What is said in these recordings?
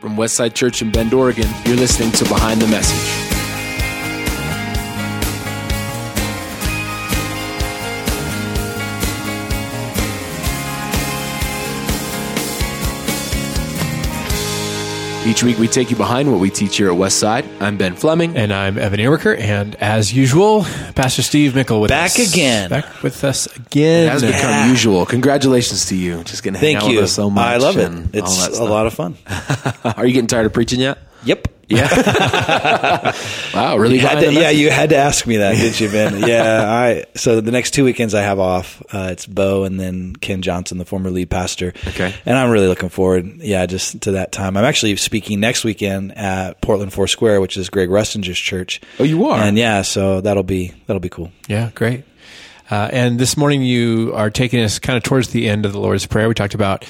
From Westside Church in Bend, Oregon, you're listening to Behind the Message. Each week, we take you behind what we teach here at Westside. I'm Ben Fleming. And I'm Evan Ehrlicher. And as usual, Pastor Steve Mickel with us. Back us. again. Back with us again. It has become Yeah. usual. Congratulations to you. Just going to hang Thank out you. with us so much. I love it. It's a lot of fun. Are you getting tired of preaching yet? Yep. Yeah. wow, really? You to, yeah, you had to ask me that, didn't you, Ben? yeah, I. So the next two weekends I have off. Uh, it's Bo and then Ken Johnson, the former lead pastor. Okay. and I'm really looking forward. Yeah, just to that time. I'm actually speaking next weekend at Portland Four Square, which is Greg Rustinger's church. Oh, you are? And yeah, so that'll be that'll be cool. Yeah, great. Uh, and this morning you are taking us kind of towards the end of the Lord's Prayer. We talked about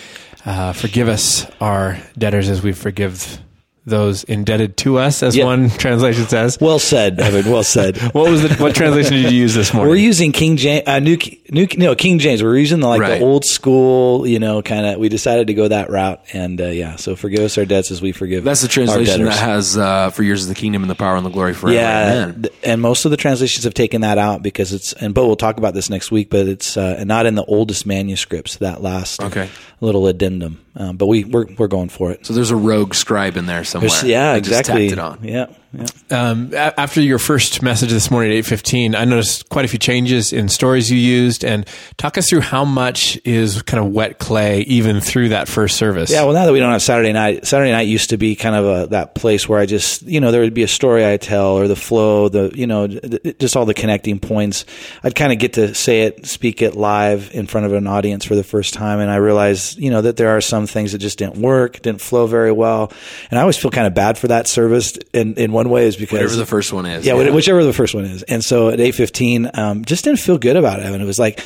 uh, forgive us our debtors as we forgive those indebted to us, as Yep. one translation says. Well said, Evan. Well said. What was the what translation did you use this morning? We're using King James, uh, new, new, no King James. We're using the, like Right. the old school, you know, kind of. We decided to go that route, and uh, yeah. So forgive us our debts as we forgive. That's the our translation that has uh, for years of the kingdom and the power and the glory forever. Yeah, Amen. th- and most of the translations have taken that out because it's. And Bo will talk about this next week, but it's uh, not in the oldest manuscripts. That last Okay. little addendum, um, but we we're we're going for it. So there's a rogue scribe in there somewhere. There's- yeah, just exactly. tacked it on. Yeah, yeah. Um, a- after your first message this morning at eight fifteen, I noticed quite a few changes in stories you used, and talk us through how much is kind of wet clay even through that first service. Yeah, well, now that we don't have Saturday night, Saturday night used to be kind of a that place where I just, you know, there would be a story I tell or the flow, the, you know, d- just all the connecting points. I'd kind of get to say it, speak it live in front of an audience for the first time, and I realized, you know, that there are some things that just didn't work, didn't flow very well, and I always feel kind of bad for that service. In in one way is because Whatever the first one is. yeah, whichever the first one is. And so at eight fifteen, um, just didn't feel good about it. And it was like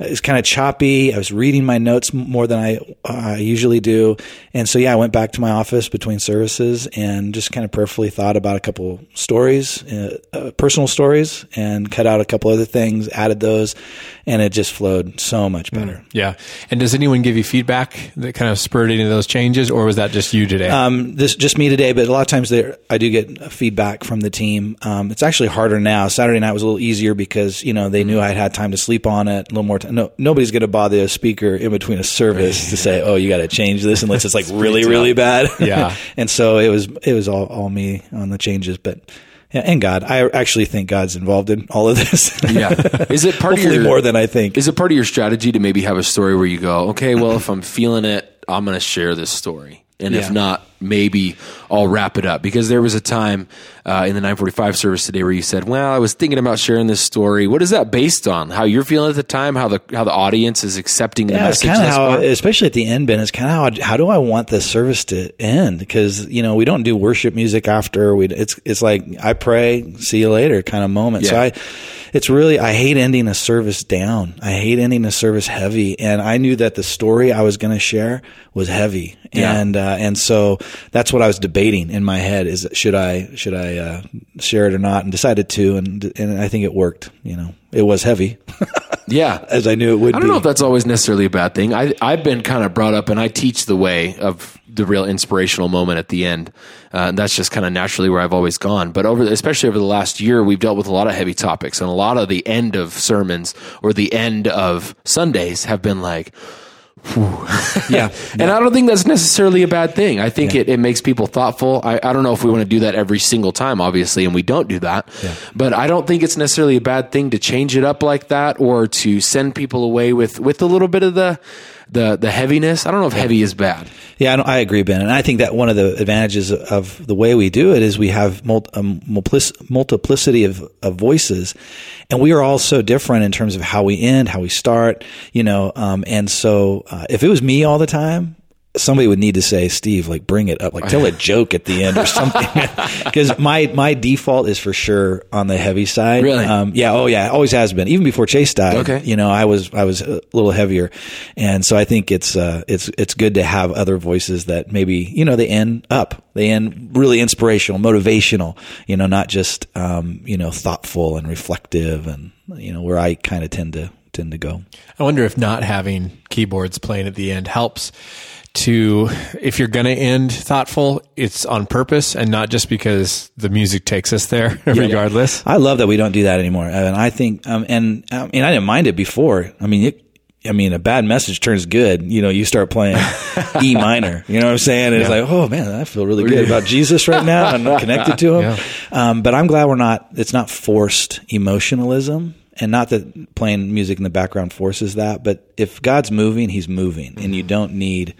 it was kind of choppy. I was reading my notes more than I uh, usually do, and so yeah, I went back to my office between services and just kind of prayerfully thought about a couple stories, uh, uh, personal stories, and cut out a couple other things, added those, and it just flowed so much better. yeah. And does anyone give you feedback that kind of spurred any of those changes, or was that just you today? Um, this just me today, but a lot of times there, I do get feedback from the team. Um, it's actually harder now. Saturday night was a little easier because you know they knew I'd had time to sleep on it, a little more time. No, nobody's going to bother a speaker in between a service to say, "Oh, you got to change this," unless it's like really, really bad. Yeah. and so it was it was all, all me on the changes, but. Yeah, and God, I actually think God's involved in all of this. Yeah. Is it part of your more than I think. Is it part of your strategy to maybe have a story where you go, okay, well, if I'm feeling it, I'm going to share this story, and if not, maybe I'll wrap it up. Because there was a time uh, in the 9:45 service today where you said, "Well, I was thinking about sharing this story." What is that based on? How you're feeling at the time? How the how the audience is accepting the Yeah, it's message? kind of how, especially at the end, Ben. It's kind of how how do I want this service to end? Because you know we don't do worship music after we. It's it's like I pray, see you later kind of moment. So I, it's really I hate ending a service down. I hate ending a service heavy, and I knew that the story I was going to share was heavy, Yeah. and uh, and so that's what I was debating in my head: is should I should I uh, share it or not? And decided to, and and I think it worked. You know, it was heavy, yeah, as I knew it would. I don't be. know if that's always necessarily a bad thing. I, I've been kind of brought up, and I teach the way of the real inspirational moment at the end. Uh, and that's just kind of naturally where I've always gone. But over, especially over the last year, we've dealt with a lot of heavy topics, and a lot of the end of sermons or the end of Sundays have been like, yeah. and I don't think that's necessarily a bad thing. I think it, it makes people thoughtful. I, I don't know if we want to do that every single time, obviously, and we don't do that. But I don't think it's necessarily a bad thing to change it up like that or to send people away with, with a little bit of the the the heaviness. I don't know if heavy is bad. Yeah, I, don't- I agree, Ben, and I think that one of the advantages of the way we do it is we have mul- a multiplic- multiplicity of, of voices, and we are all so different in terms of how we end, how we start, you know. Um, and so, uh, if it was me all the time, somebody would need to say, Steve, like bring it up, like tell a joke at the end or something. Because my my default is for sure on the heavy side. Really? Um, yeah. Oh yeah. Always has been. Even before Chase died. Okay. You know, I was I was a little heavier, and so I think it's uh, it's it's good to have other voices that maybe you know they end up, they end really inspirational, motivational. You know, not just um, you know thoughtful and reflective, and you know where I kind of tend to tend to go. I wonder if not having keyboards playing at the end helps to if you're going to end thoughtful it's on purpose and not just because the music takes us there regardless I love that we don't do that anymore, and I think, um, and I mean, I didn't mind it before. I mean, it, I mean, a bad message turns good. You know, you start playing E minor. You know what I'm saying? And It's like, oh man, I feel really good about Jesus right now. I'm connected to Him. Um, but I'm glad we're not. It's not forced emotionalism, and not that playing music in the background forces that. But if God's moving, He's moving, and you don't need,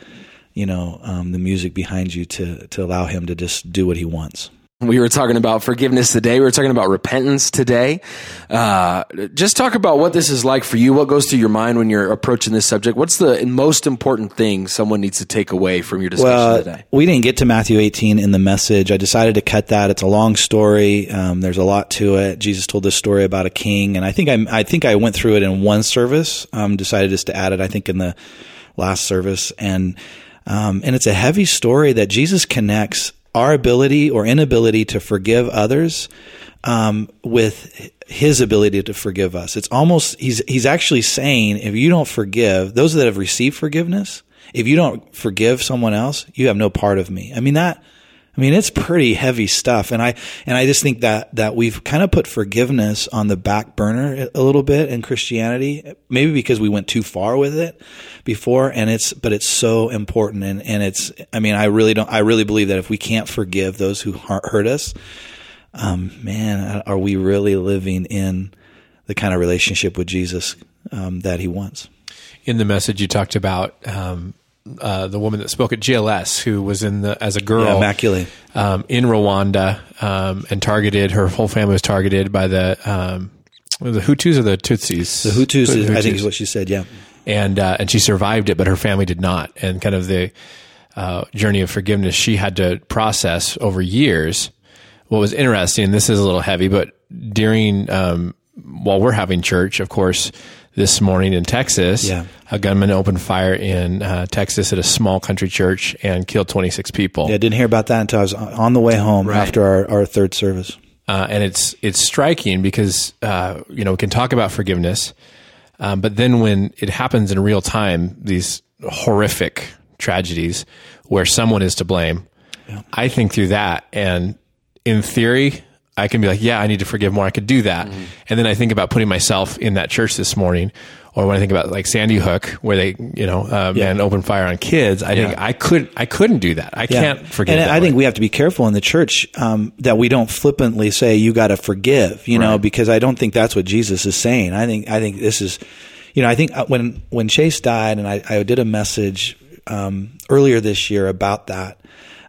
you know, um, the music behind you to to allow Him to just do what He wants. We were talking about forgiveness today. We were talking about repentance today. Uh, just talk about what this is like for you. What goes through your mind when you're approaching this subject? What's the most important thing someone needs to take away from your discussion Well, today? we didn't get to Matthew 18 in the message. I decided to cut that. It's a long story. Um, there's a lot to it. Jesus told this story about a king, and I think I, I think I went through it in one service. Um, decided just to add it. I think in the last service, and um, and it's a heavy story that Jesus connects our ability or inability to forgive others um, with his ability to forgive us. It's almost he's he's actually saying if you don't forgive those that have received forgiveness, if you don't forgive someone else, you have no part of me. I mean that I mean it's pretty heavy stuff. And I and I just think that that we've kind of put forgiveness on the back burner a little bit in Christianity, maybe because we went too far with it before. And it's but it's so important. And and it's I mean I really don't I really believe that if we can't forgive those who hurt us, um, man, are we really living in the kind of relationship with Jesus um, that He wants? in the message you talked about um, uh, the woman that spoke at GLS who was in the as a girl Yeah, Immaculée. um, in Rwanda um, and targeted her whole family was targeted by the um, the Hutus or the Tutsis The Hutus, is, I think, is what she said. Yeah. and uh, and she survived it, but her family did not. And kind of the uh, journey of forgiveness she had to process over years. What was interesting, and this is a little heavy, but during um, while we're having church, of course, this morning in Texas, Yeah. a gunman opened fire in uh, Texas at a small country church and killed 26 people. Yeah, I didn't hear about that until I was on the way home after our, our third service. uh, and it's it's striking because uh, you know we can talk about forgiveness, um, but then when it happens in real time, these horrific tragedies where someone is to blame, I think through that, and in theory, I can be like, yeah, I need to forgive more. I could do that, and then I think about putting myself in that church this morning. Or when I think about like Sandy Hook, where they, you know, uh, man, open fire on kids, I think I could, I couldn't do that. I can't forgive. And that I think we have to be careful in the church um, that we don't flippantly say you got to forgive, you know, because I don't think that's what Jesus is saying. I think I think this is, you know, I think uh, when when Chase died, and I, I did a message um, earlier this year about that.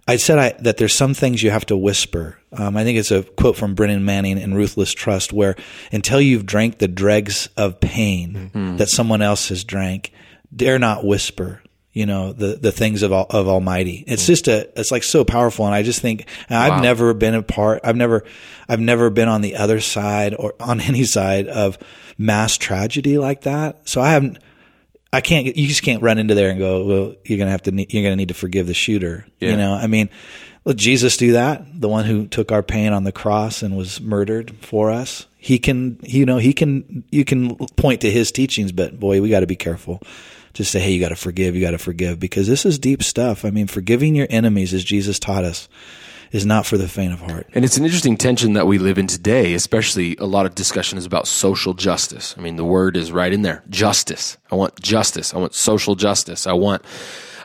I said I, that there's some things you have to whisper. Um, I think it's a quote from Brennan Manning in Ruthless Trust, where until you've drank the dregs of pain that someone else has drank, dare not whisper. You know the the things of of Almighty. It's just a it's like so powerful, and I just think and I've never been a part. I've never I've never been on the other side or on any side of mass tragedy like that. So I haven't. I can't. You just can't run into there and go. Well, you're gonna have to. ne- You're gonna need to forgive the shooter. You know. I mean, let Jesus do that. The one who took our pain on the cross and was murdered for us. He can. You know. He can. You can point to his teachings, but boy, we got to be careful. Just say, hey, you got to forgive. You got to forgive because this is deep stuff. I mean, forgiving your enemies, as Jesus taught us, is not for the faint of heart. And it's an interesting tension that we live in today, especially a lot of discussion is about social justice. I mean, the word is right in there. Justice. I want justice. I want social justice. I want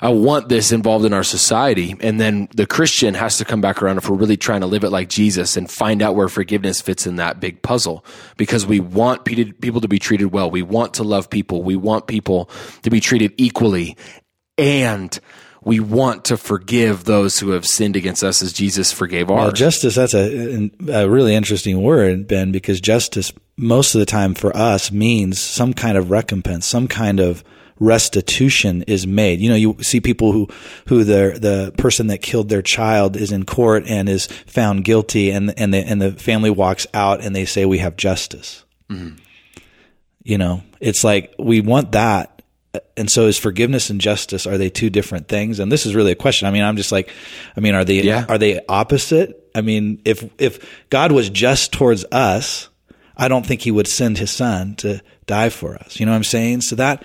I want this involved in our society. And then the Christian has to come back around if we're really trying to live it like Jesus and find out where forgiveness fits in that big puzzle. Because we want people to be treated well. We want to love people. We want people to be treated equally. And we want to forgive those who have sinned against us as Jesus forgave ours. Well, justice, that's a, a really interesting word, Ben, because justice most of the time for us means some kind of recompense, some kind of restitution is made. You know, you see people who, who the, the person that killed their child is in court and is found guilty and, and the, and the family walks out and they say, we have justice. Mm-hmm. You know, it's like we want that. And so is forgiveness and justice, are they two different things? And this is really a question. I mean, I'm just like, I mean, are they, Yeah. are they opposite? I mean, if, if God was just towards us, I don't think he would send his son to die for us. You know what I'm saying? So that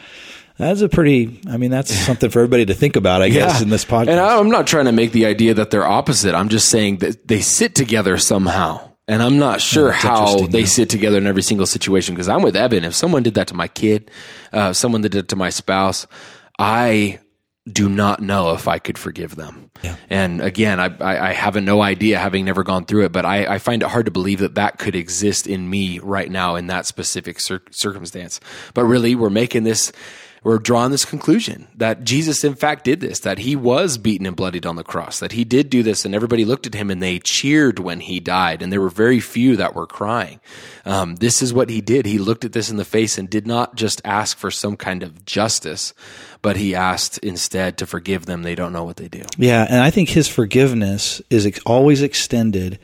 that's a pretty. I mean, that's something for everybody to think about. I guess in this podcast. And I'm not trying to make the idea that they're opposite. I'm just saying that they sit together somehow. And I'm not sure how they yeah. sit together in every single situation because I'm with Evan. If someone did that to my kid, uh, someone that did it to my spouse, I do not know if I could forgive them. Yeah. And again, I, I, I have no idea having never gone through it, but I, I find it hard to believe that that could exist in me right now in that specific cir- circumstance. But really, we're making this, we're drawing this conclusion that Jesus, in fact, did this, that he was beaten and bloodied on the cross, that he did do this, and everybody looked at him and they cheered when he died, and there were very few that were crying. Um, this is what he did. He looked at this in the face and did not just ask for some kind of justice, but he asked instead to forgive them. They don't know what they do. Yeah, and I think his forgiveness is always extended,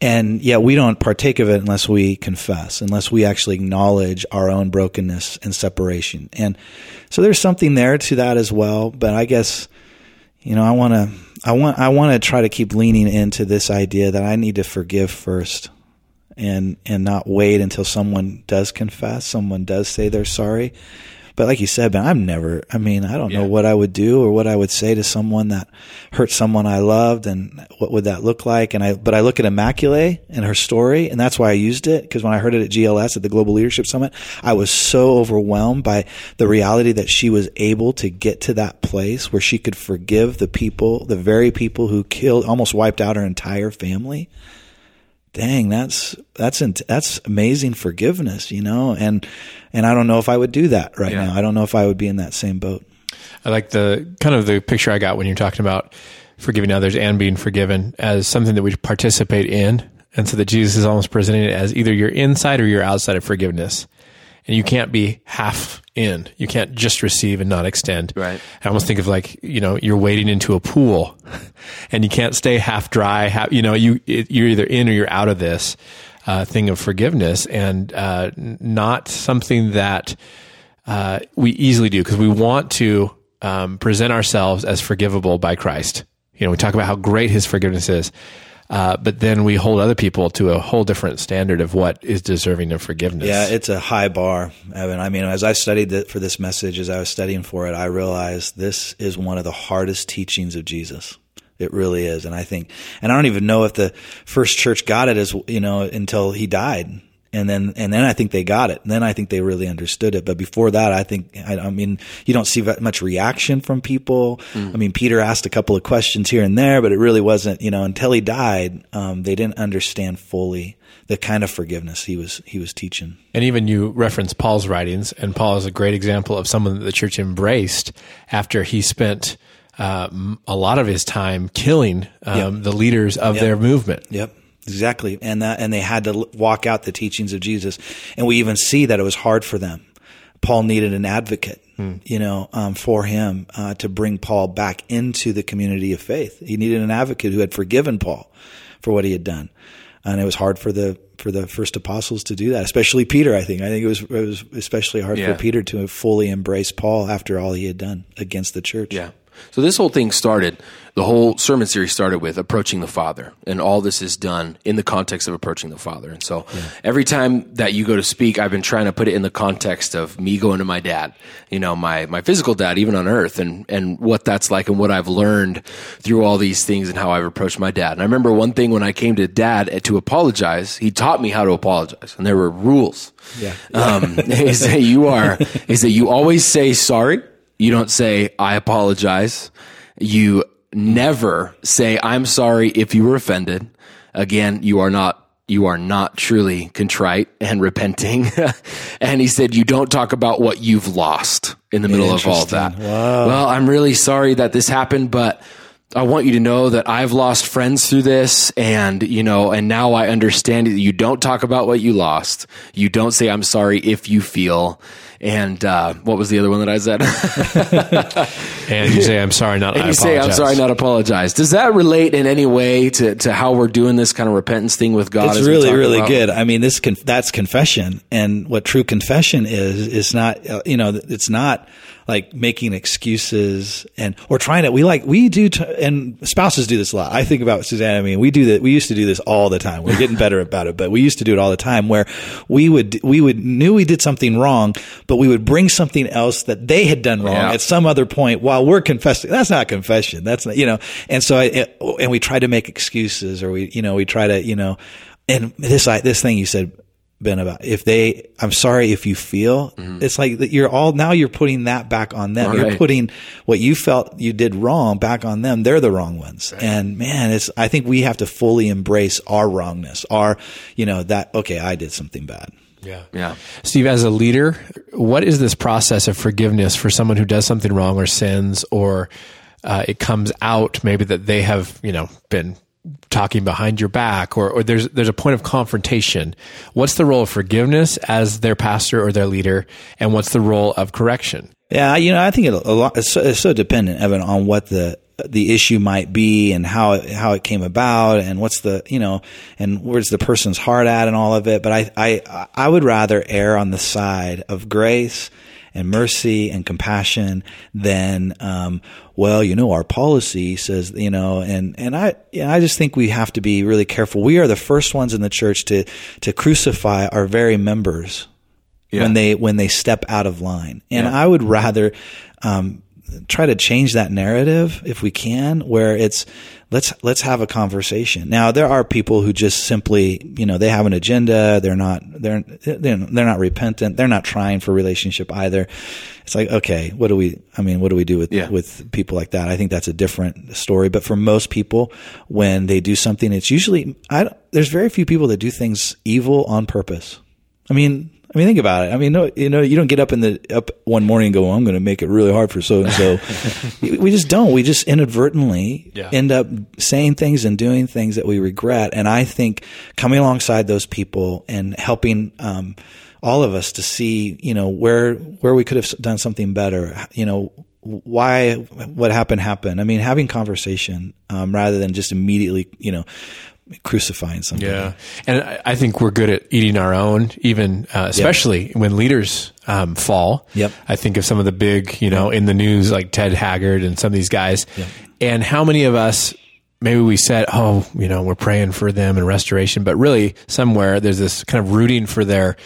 and yet we don't partake of it unless we confess, unless we actually acknowledge our own brokenness and separation. And so there's something there to that as well. But I guess you know I want to I want I want to try to keep leaning into this idea that I need to forgive first. And and not wait until someone does confess, someone does say they're sorry. But like you said, man, I'm never, I mean, I don't know what I would do or what I would say to someone that hurt someone I loved and what would that look like. And I, but I look at Immaculée and her story and that's why I used it. Cause when I heard it at GLS at the Global Leadership Summit, I was so overwhelmed by the reality that she was able to get to that place where she could forgive the people, the very people who killed, almost wiped out her entire family dang that's that's that's amazing forgiveness you know and and i don't know if i would do that right Yeah. now i don't know if i would be in that same boat I like the kind of the picture I got when you're talking about forgiving others and being forgiven as something that we participate in. And so that Jesus is almost presenting it as either you're inside or you're outside of forgiveness. And you can't be half in. You can't just receive and not extend. Right. I almost think of like, you know, you're wading into a pool and you can't stay half dry. Half, you know, you, it, you're either in or you're out of this uh, thing of forgiveness and uh, not something that uh, we easily do because we want to um, present ourselves as forgivable by Christ. You know, we talk about how great His forgiveness is, uh, but then we hold other people to a whole different standard of what is deserving of forgiveness. yeah it's a high bar evan. I mean as i studied for this message as i was studying for it i realized this is one of the hardest teachings of jesus. It really is. And i think and i don't even know if the first church got it as you know until he died and then and then I think they got it. And then I think they really understood it. But before that, I think I, I mean you don't see that much reaction from people. I mean, Peter asked a couple of questions here and there, but it really wasn't you know until he died, um, they didn't understand fully the kind of forgiveness he was he was teaching. And even you reference Paul's writings, and Paul is a great example of someone that the church embraced after he spent uh, a lot of his time killing um, the leaders of their movement. Yep. Exactly. And that, and they had to walk out the teachings of Jesus. And we even see that it was hard for them. Paul needed an advocate, you know, um, for him, uh, to bring Paul back into the community of faith. He needed an advocate who had forgiven Paul for what he had done. And it was hard for the, for the first apostles to do that, especially Peter, I think. I think it was, it was especially hard Yeah. for Peter to fully embrace Paul after all he had done against the church. Yeah. So this whole thing started, the whole sermon series started with approaching the Father. And all this is done in the context of approaching the Father. And so every time that you go to speak, I've been trying to put it in the context of me going to my dad, you know, my, my physical dad, even on earth, and, and what that's like and what I've learned through all these things and how I've approached my dad. And I remember one thing when I came to dad to apologize, he taught me how to apologize. And there were rules. Yeah. Um, he said, you are, he said, you always say sorry. You don't say, I apologize. You never say, I'm sorry if you were offended. Again, you are not, you are not truly contrite and repenting. and he said, you don't talk about what you've lost in the middle of all that. Wow. Well, I'm really sorry that this happened, but I want you to know that I've lost friends through this and, you know, and now I understand that you don't talk about what you lost. You don't say I'm sorry if you feel And uh, what was the other one that I said? And you say, I'm sorry, not and I you say, "I'm apologize." sorry, not apologize." Does that relate in any way to, to how we're doing this kind of repentance thing with God? It's as really, really about? good. I mean, this con- that's confession, and what true confession is is not, uh, you know, it's not like making excuses and or trying to. We like we do, t- and spouses do this a lot. I think about Suzanne. I mean, we do that. We used to do this all the time. We're getting better about it, but we used to do it all the time. Where we would we would knew we did something wrong, but we would bring something else that they had done wrong Yeah. at some other point while we're confessing. That's not confession. That's not, you know, and so I, and we try to make excuses or we, you know, we try to, you know, and this, I, this thing you said, Ben, about if they, I'm sorry if you feel, mm-hmm. it's like that you're all, now you're putting that back on them. You're putting what you felt you did wrong back on them. They're the wrong ones. And man, it's, I think we have to fully embrace our wrongness, our, you know, that, okay, I did something bad. Yeah. Yeah. Steve, as a leader, what is this process of forgiveness for someone who does something wrong or sins, or uh, it comes out maybe that they have, you know, been talking behind your back, or, or there's there's a point of confrontation. What's the role of forgiveness as their pastor or their leader, and what's the role of correction? Yeah, you know, I think it, a lot, it's, so, it's so dependent, Evan, on what the the issue might be and how it, how it came about and what's the you know and where's the person's heart at and all of it. But I I I would rather err on the side of grace and mercy and compassion than um, well, you know, our policy says you know, and and I yeah, I just think we have to be really careful. We are the first ones in the church to to crucify our very members when they when they step out of line. And I would rather um, try to change that narrative if we can, where it's let's let's have a conversation. Now there are people who just simply you know they have an agenda. They're not they're they're they're not repentant. They're not trying for relationship either. It's like okay, what do we? I mean, what do we do with Yeah. with people like that? I think that's a different story. But for most people, when they do something, it's usually I, there's very few people that do things evil on purpose. I mean, I mean, think about it. I mean, no, you know, you don't get up in the up one morning and go, "I'm going to make it really hard for so and so." We just don't. We just inadvertently Yeah. end up saying things and doing things that we regret. And I think coming alongside those people and helping um, all of us to see, you know, where where we could have done something better. You know, why what happened happened. I mean, having conversation um, rather than just immediately, you know, crucifying somebody. Yeah, and I, I think we're good at eating our own, even uh, especially when leaders um, fall. Yep. I think of some of the big, you know, in the news like Ted Haggard and some of these guys, and how many of us maybe we said, oh, you know, we're praying for them and restoration, but really somewhere there's this kind of rooting for their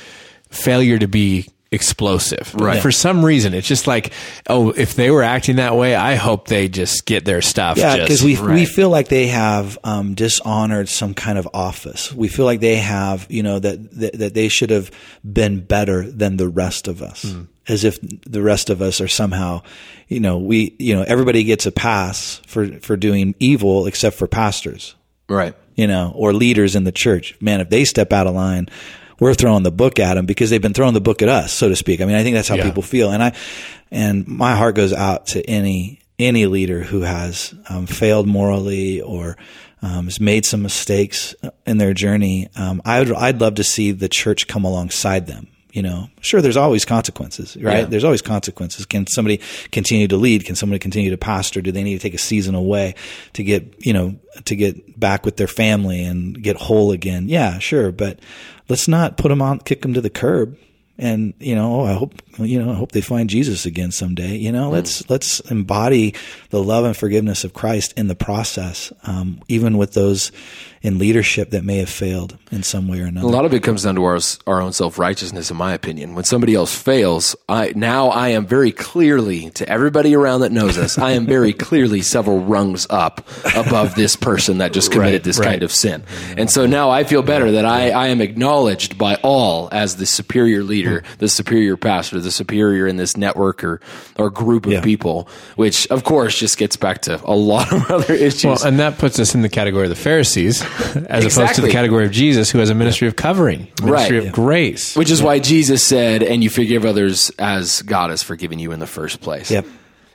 failure to be explosive. Right. For some reason, it's just like, oh, if they were acting that way, I hope they just get their stuff. Yeah, because we we feel like they have um, dishonored some kind of office. We feel like they have, you know, that that, that they should have been better than the rest of us, Hmm. as if the rest of us are somehow, you know, we, you know, everybody gets a pass for for doing evil except for pastors, Right. you know, or leaders in the church. Man, if they step out of line. We're throwing the book at them because they've been throwing the book at us, so to speak. I mean, I think that's how Yeah. people feel, and I, and my heart goes out to any any leader who has um, failed morally or um, has made some mistakes in their journey. Um, I would I'd love to see the church come alongside them. You know, sure, there's always consequences, right? Yeah. There's always consequences. Can somebody continue to lead? Can somebody continue to pastor? Do they need to take a season away to get, you know, to get back with their family and get whole again? Yeah, sure. But let's not put them on, kick them to the curb. And, you know, I hope, you know, I hope they find Jesus again someday. You know, let's, let's embody the love and forgiveness of Christ in the process, um, even with those in leadership that may have failed in some way or another. A lot of it comes down to our, our own self righteousness, in my opinion. When somebody else fails, I now I am very clearly to everybody around that knows us. I am very clearly several rungs up above this person that just committed Right, this right. kind of sin, and so now I feel better that I, I am acknowledged by all as the superior leader, the superior pastor, the superior in this network or or group of Yeah. people. Which, of course, just gets back to a lot of other issues. Well, and that puts us in the category of the Pharisees, as opposed to the category of Jesus, who has a ministry of covering, ministry Right. of Yeah. grace. Which is why Jesus said, "And you forgive others as God has forgiven you in the first place." Yep.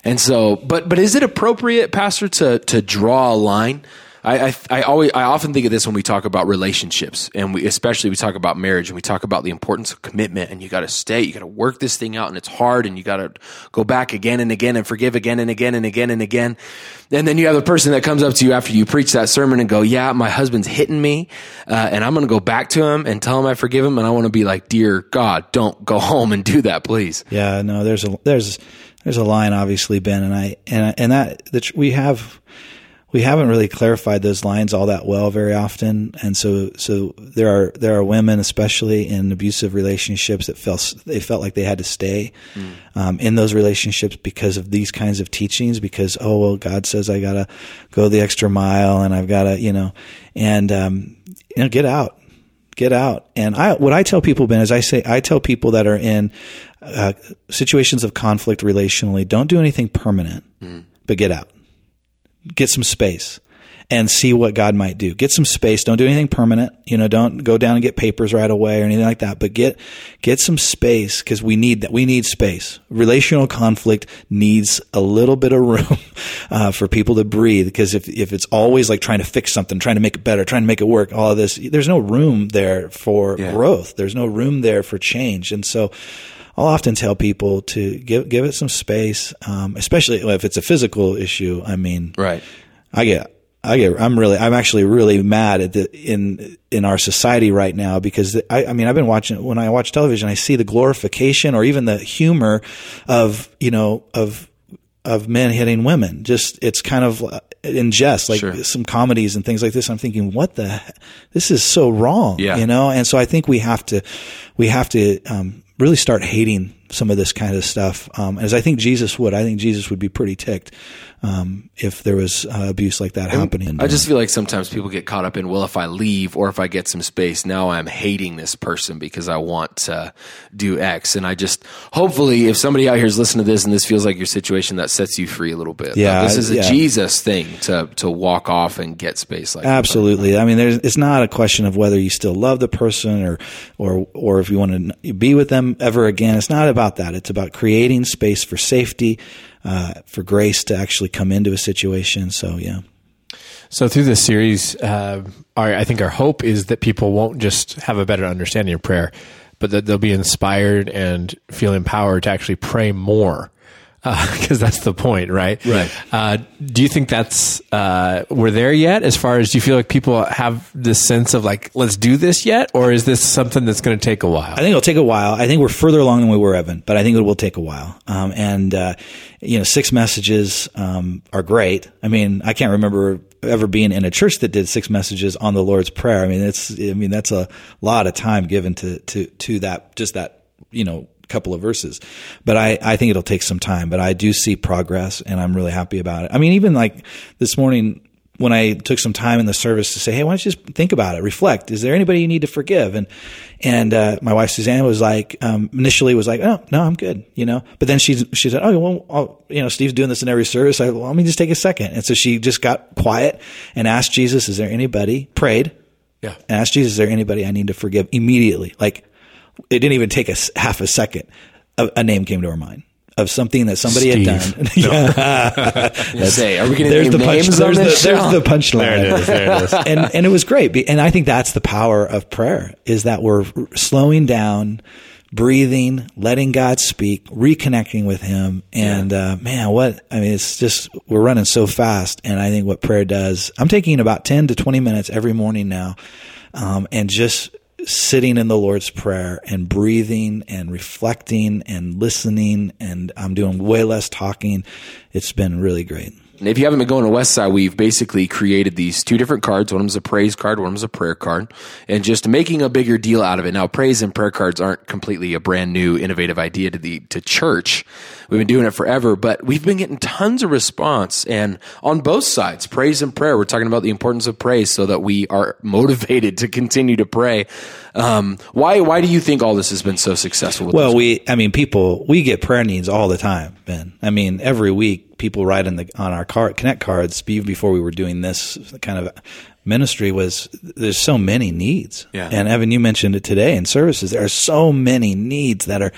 And so, but but is it appropriate, Pastor, to to draw a line I, I I always I often think of this when we talk about relationships, and we especially we talk about marriage, and we talk about the importance of commitment. And you got to stay, you got to work this thing out, and it's hard, and you got to go back again and again, and forgive again and again and again and again. And then you have the person that comes up to you after you preach that sermon and go, "Yeah, my husband's hitting me, uh, and I'm going to go back to him and tell him I forgive him." And I want to be like, "Dear God, don't go home and do that, please." Yeah, no, there's a there's there's a line obviously, Ben, and I and and that that we have we haven't really clarified those lines all that well very often, and so so there are there are women, especially in abusive relationships, that felt they felt like they had to stay mm. um, in those relationships because of these kinds of teachings. Because oh well, God says I gotta go the extra mile, and I've gotta you know, and um, you know get out, get out. And I what I tell people, Ben, is I say I tell people that are in uh, situations of conflict relationally, don't do anything permanent, mm. but get out get some space and see what God might do. Get some space. Don't do anything permanent. You know, don't go down and get papers right away or anything like that. But get get some space because we need that. We need space. Relational conflict needs a little bit of room uh, for people to breathe. Because if if it's always like trying to fix something, trying to make it better, trying to make it work, all of this, there's no room there for yeah. growth. There's no room there for change. And so, I'll often tell people to give give it some space, um, especially if it's a physical issue. I mean, right? I get I get I'm really I'm actually really mad at the in in our society right now because I, I mean I've been watching when I watch television I see the glorification or even the humor of you know of of men hitting women. Just it's kind of in jest, like sure. some comedies and things like this. I'm thinking, what the? This is so wrong, yeah. you know. And so I think we have to, we have to um, really start hating some of this kind of stuff. Um, as I think Jesus would. I think Jesus would be pretty ticked um, if there was uh, abuse like that and happening. I just feel like sometimes people get caught up in, well, if I leave or if I get some space, now I'm hating this person because I want to do X. And I just, hopefully, if somebody out here is listening to this and this feels like your situation, that sets you free a little bit. Yeah. Like this is a yeah. Jesus thing to, to walk off and get space like Absolutely. That. I mean, there's, it's not a question of whether you still love the person or, or, or if you want to be with them ever again. It's not about that. It's about creating space for safety uh, for grace to actually come into a situation. So yeah. So through this series, uh, our, I think our hope is that people won't just have a better understanding of prayer, but that they'll be inspired and feel empowered to actually pray more because uh, that's the point, right? Right. Uh, do you think that's uh, we're there yet? As far as do you feel like people have this sense of like let's do this yet, or is this something that's going to take a while? I think it'll take a while. I think we're further along than we were, Evan, but I think it will take a while. Um, and uh, you know, six messages um, are great. I mean, I can't remember ever being in a church that did six messages on the Lord's Prayer. I mean, it's I mean that's a lot of time given to to to that just that you know couple of verses. But I, I think it'll take some time, but I do see progress and I'm really happy about it. I mean, even like this morning, when I took some time in the service to say, "Hey, why don't you just think about it, reflect? Is there anybody you need to forgive?" and and uh, my wife Suzanne was like, um, initially was like, "Oh, no, I'm good," you know. But then she she said, "Oh, well, I'll, you know, Steve's doing this in every service. I, well, let me just take a second. And so she just got quiet and asked Jesus, "Is there anybody?" Prayed, yeah, and asked Jesus, "Is there anybody I need to forgive?" Immediately, like it didn't even take a half a second. A, a name came to our mind of something that somebody Steve. had done. yeah. say, are we going to there's name the names punch, on there's, this the, there's the punchline. There it is. There it is. and and it was great. And I think that's the power of prayer is that we're slowing down, breathing, letting God speak, reconnecting with Him. And yeah. uh, man, what I mean, it's just we're running so fast. And I think what prayer does, I'm taking about ten to twenty minutes every morning now, um, and just sitting in the Lord's Prayer and breathing and reflecting and listening, and I'm doing way less talking. It's been really great. And if you haven't been going to Westside, we've basically created these two different cards. One of them's a praise card, one of them's a prayer card, and just making a bigger deal out of it. Now, praise and prayer cards aren't completely a brand new, innovative idea to the to church. We've been doing it forever, but we've been getting tons of response, and on both sides, praise and prayer. We're talking about the importance of praise, so that we are motivated to continue to pray. Um, why why do you think all this has been so successful? well, we I mean, people we get prayer needs all the time, Ben. I mean, every week people write in the on our card, connect cards even before we were doing this kind of ministry was there's so many needs. Yeah. And Evan, you mentioned it today in services. There are so many needs that are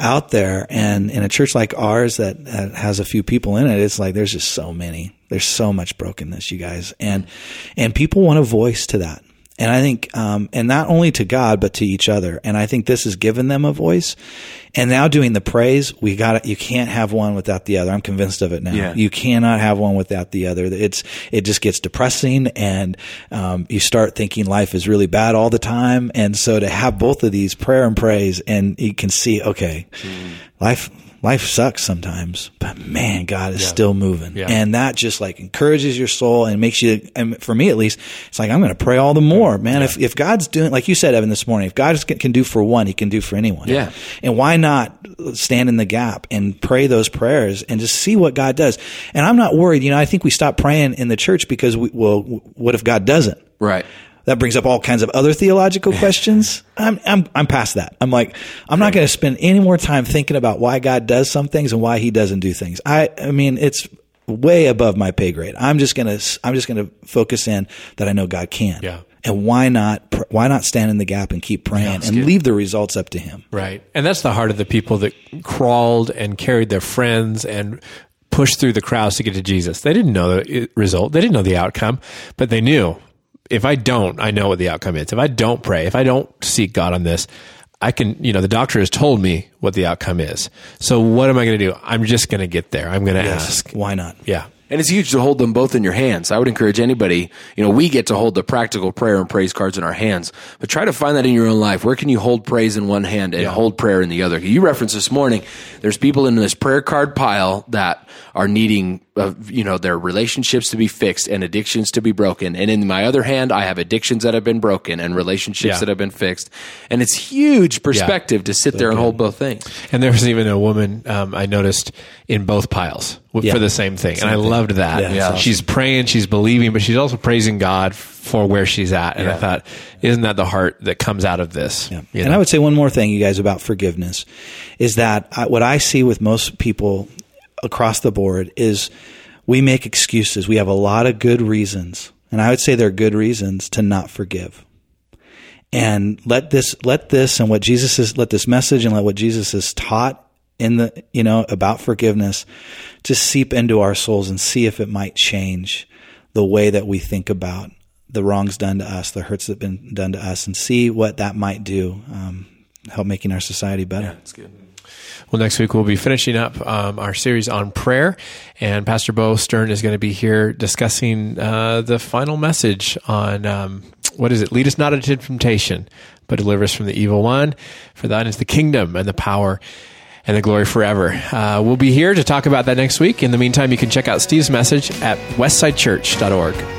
out there. And in a church like ours that, that has a few people in it, it's like there's just so many. There's so much brokenness, you guys, and and people want a voice to that. And I think, um, and not only to God, but to each other. And I think this has given them a voice. And now doing the praise, we got it. You can't have one without the other. I'm convinced of it now. Yeah. You cannot have one without the other. It's, it just gets depressing and, um, you start thinking life is really bad all the time. And so to have both of these prayer and praise and you can see, okay, life, life sucks sometimes, but man, God is still moving. Yeah. And that just like encourages your soul and makes you, and for me at least, it's like, I'm going to pray all the more, man. If, if God's doing, like you said, Evan, this morning, if God can do for one, he can do for anyone. Yeah. And why not stand in the gap and pray those prayers and just see what God does? And I'm not worried. You know, I think we stop praying in the church because we, well, what if God doesn't? Right. That brings up all kinds of other theological questions. I'm, I'm, I'm past that. I'm like, I'm not going to spend any more time thinking about why God does some things and why he doesn't do things. I, I mean, it's way above my pay grade. I'm just going to, I'm just going to focus in that I know God can. Yeah. And why not, pr- why not stand in the gap and keep praying and leave the results up to him? Right. And that's the heart of the people that crawled and carried their friends and pushed through the crowds to get to Jesus. They didn't know the result. They didn't know the outcome, but they knew if I don't, I know what the outcome is. If I don't pray, if I don't seek God on this, I can, you know, the doctor has told me what the outcome is. So what am I going to do? I'm just going to get there. I'm going to ask. Why not? Yeah. And it's huge to hold them both in your hands. I would encourage anybody, you know, we get to hold the practical prayer and praise cards in our hands, but try to find that in your own life. Where can you hold praise in one hand and hold prayer in the other? You referenced this morning, there's people in this prayer card pile that are needing, uh, you know, their relationships to be fixed and addictions to be broken. And in my other hand, I have addictions that have been broken and relationships Yeah. that have been fixed. And it's huge perspective to sit there and hold both things. And there was even a woman um, I noticed in both piles w- Yeah. for the same thing, and I loved that. Yeah, that's awesome. She's praying, she's believing, but she's also praising God for where she's at. And I thought, isn't that the heart that comes out of this? Yeah. You And know? I would say one more thing, you guys, about forgiveness is that I, what I see with most people across the board is we make excuses. We have a lot of good reasons, and I would say they're good reasons to not forgive. And let this, let this, and what Jesus is, let this message and let what Jesus has taught in the, you know, about forgiveness, just seep into our souls and see if it might change the way that we think about the wrongs done to us, the hurts that have been done to us, and see what that might do, um, help making our society better. That's good. Well, next week we'll be finishing up um, our series on prayer, and Pastor Bo Stern is going to be here discussing uh, the final message on um, what is it? Lead us not into temptation, but deliver us from the evil one. For thine is the kingdom and the power and the glory forever. Uh, we'll be here to talk about that next week. In the meantime, you can check out Steve's message at westsidechurch.org.